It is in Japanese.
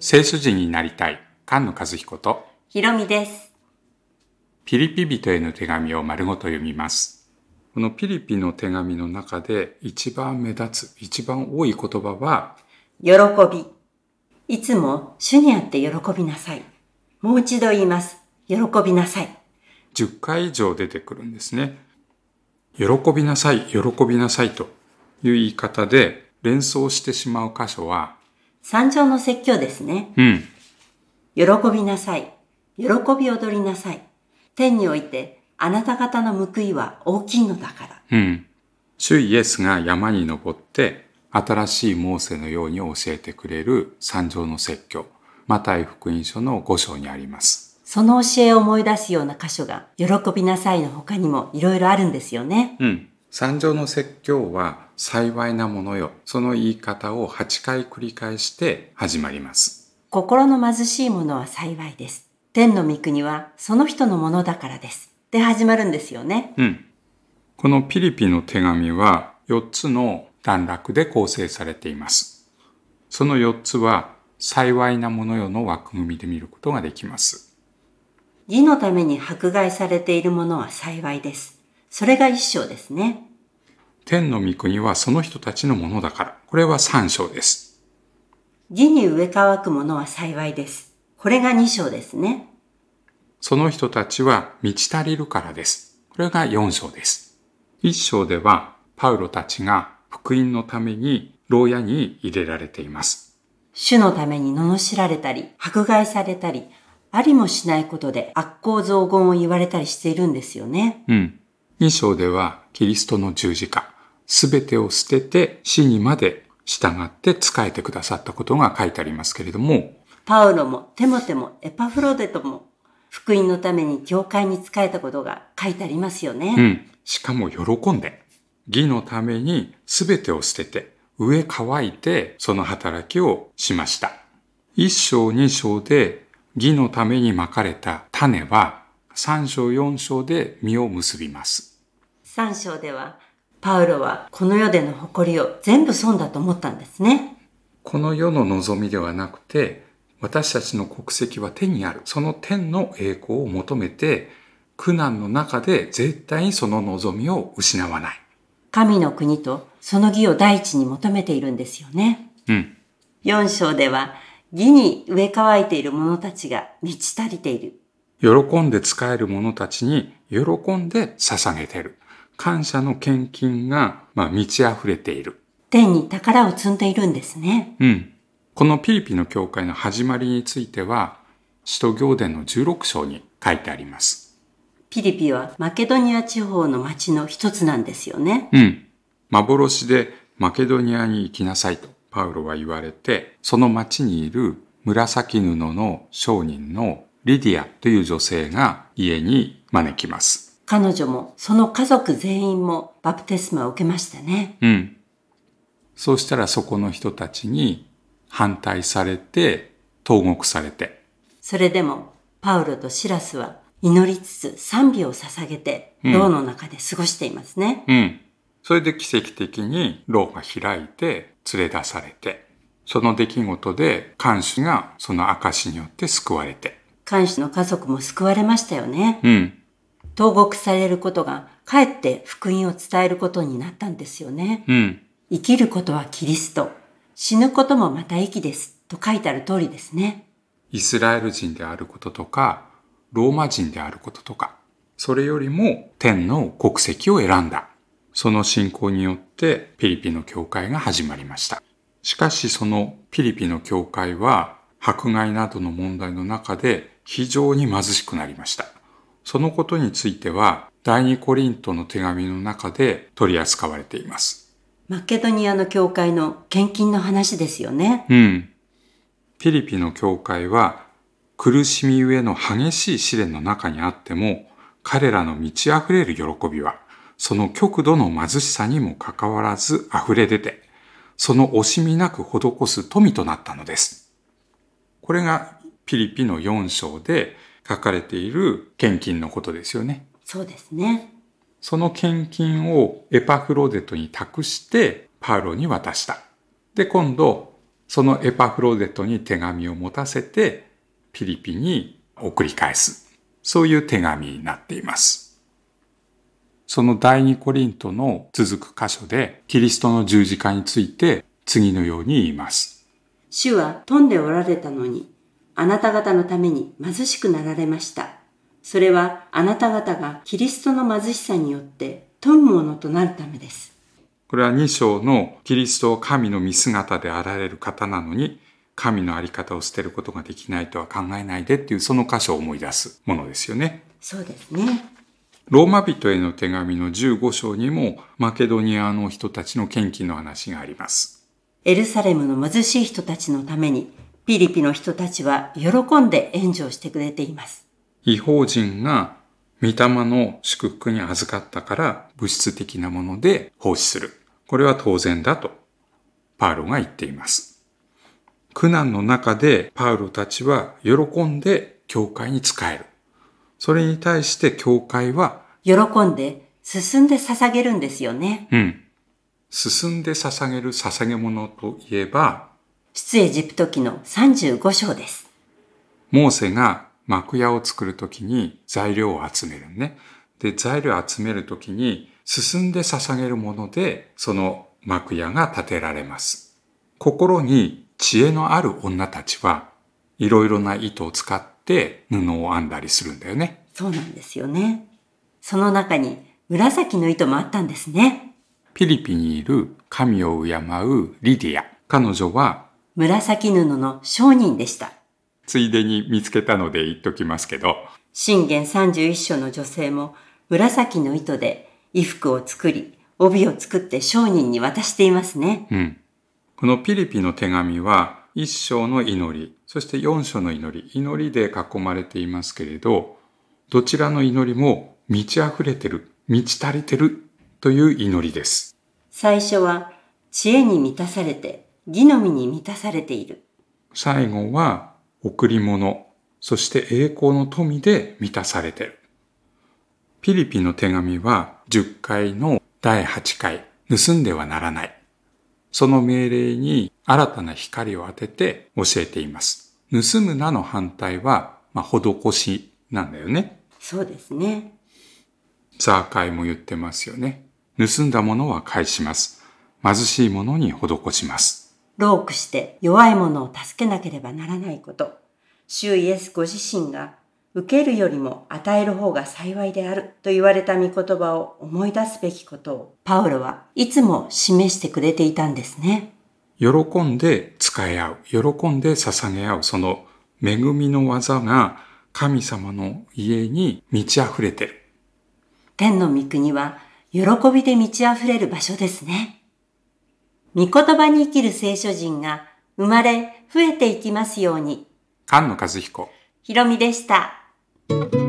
聖書人になりたい菅野和彦とひろみです。ピリピ人への手紙を丸ごと読みます。このピリピの手紙の中で一番目立つ、一番多い言葉は、喜び。いつも主にあって喜びなさい。もう一度言います。喜びなさい。10回以上出てくるんですね。喜びなさい、喜びなさいという言い方で連想してしまう箇所は、三条の説教ですね。うん、喜びなさい。喜び踊りなさい。天においてあなた方の報いは大きいのだから。うん。主イエスが山に登って、新しいモーセのように教えてくれる三条の説教、マタイ福音書の5章にあります。その教えを思い出すような箇所が、喜びなさいの他にもいろいろあるんですよね。うん。三条の説教は幸いなものよ。その言い方を8回繰り返して始まります。心の貧しい者は幸いです。天の御国はその人のものだからです。で始まるんですよね。うん。このピリピの手紙は4つの段落で構成されています。その4つは幸いなものよの枠組みで見ることができます。義のために迫害されている者は幸いです。それが一章ですね。天の御国はその人たちのものだから。これは3章です。義に植え乾く者は幸いです。これが二章ですね。その人たちは満ち足りるからです。これが4章です。1章ではパウロたちが福音のために牢屋に入れられています。主のために罵られたり、迫害されたり、ありもしないことで悪行増言を言われたりしているんですよね。うん。2章ではキリストの十字架、すべてを捨てて死にまで従って仕えてくださったことが書いてありますけれども、パウロもテモテもエパフロデトも福音のために教会に仕えたことが書いてありますよね。うん。しかも喜んで、義のためにすべてを捨てて、上乾いてその働きをしました。一章二章で義のためにまかれた種は三章四章で実を結びます。三章では、パウロはこの世での誇りを全部損だと思ったんですね。この世の望みではなくて、私たちの国籍は天にある。その天の栄光を求めて、苦難の中で絶対にその望みを失わない。神の国とその義を第一に求めているんですよね。うん。4章では、義に植え乾いている者たちが満ち足りている。喜んで使える者たちに喜んで捧げている。感謝の献金が、まあ、満ち溢れている。天に宝を積んでいるんですね。うん。このピリピの教会の始まりについては、使徒行伝の16章に書いてあります。ピリピはマケドニア地方の町の一つなんですよね。うん。幻でマケドニアに行きなさいとパウロは言われて、その町にいる紫布の商人のリディアという女性が家に招きます。彼女もその家族全員もバプテスマを受けましたね。うん。そうしたらそこの人たちに反対されて、投獄されて、それでもパウロとシラスは祈りつつ賛美を捧げて牢の中で過ごしていますね。うん。それで奇跡的に牢が開いて連れ出されて、その出来事で看守がその証によって救われて。看守の家族も救われましたよね。うん。投獄されることがかえって福音を伝えることになったんですよね。うん。生きることはキリスト。死ぬこともまた息です。と書いてある通りですね。イスラエル人であることとか、ローマ人であることとか、それよりも天の国籍を選んだ。その信仰によってピリピの教会が始まりました。しかしそのピリピの教会は迫害などの問題の中で非常に貧しくなりました。そのことについては第二コリントの手紙の中で取り扱われています。マケドニアの教会の献金の話ですよね。うん。ピリピの教会は苦しみゆえの激しい試練の中にあっても、彼らの満ち溢れる喜びは、その極度の貧しさにもかかわらず溢れ出て、その惜しみなく施す富となったのです。これがピリピの4章で書かれている献金のことですよね。そうですね。その献金をエパフロデトに託してパウロに渡した。で、今度、そのエパフロデトに手紙を持たせてピリピに送り返す。そういう手紙になっています。その第二コリントの続く箇所でキリストの十字架について次のように言います。主は富んでおられたのに、あなた方のために貧しくなられました。それはあなた方がキリストの貧しさによって富むものとなるためです。これは2章のキリストを神の見姿であられる方なのに、神のあり方を捨てることができないとは考えないでっていうその箇所を思い出すものですよね。そうですね。ローマ人への手紙の15章にもマケドニアの人たちの献金の話があります。エルサレムの貧しい人たちのためにピリピの人たちは喜んで援助をしてくれています。違法人が御霊の祝福に預かったから物質的なもので奉仕する。これは当然だとパウロが言っています。苦難の中でパウロたちは喜んで教会に仕える。それに対して教会は喜んで進んで捧げるんですよね。うん。進んで捧げる捧げ物といえば出エジプト記の35章です。モーセが幕屋を作るときに材料を集めるね。で、材料を集めるときに進んで捧げるもので、その幕屋が建てられます。心に知恵のある女たちはいろいろな糸を使って布を編んだりするんだよね。そうなんですよね。その中に紫の糸もあったんですね。ピリピにいる神を敬うリディア。彼女は紫布の商人でした。ついでに見つけたので言っときますけど。信玄31章の女性も紫の糸で衣服を作り、帯を作って商人に渡していますね。うん。このピリピの手紙は一章の祈り、そして四章の祈り、祈りで囲まれていますけれど、どちらの祈りも満ち溢れてる、満ち足りてるという祈りです。最初は知恵に満たされて、義の実に満たされている。最後は贈り物、そして栄光の富で満たされている。ピリピの手紙は10回の第8回、盗んではならない。その命令に新たな光を当てて教えています。盗むなの反対は、まあ、施しなんだよね。そうですね。ザーカイも言ってますよね。盗んだものは返します。貧しいものに施します。ロークして弱い者を助けなければならないこと。主イエスご自身が受けるよりも与える方が幸いであると言われた御言葉を思い出すべきことをパウロはいつも示してくれていたんですね。喜んで使い合う、喜んで捧げ合う、その恵みの技が神様の家に満ち溢れてる。天の御国は喜びで満ち溢れる場所ですね。御言葉に生きる聖書人が生まれ増えていきますように。菅野和彦。ひろみでした。Thank you.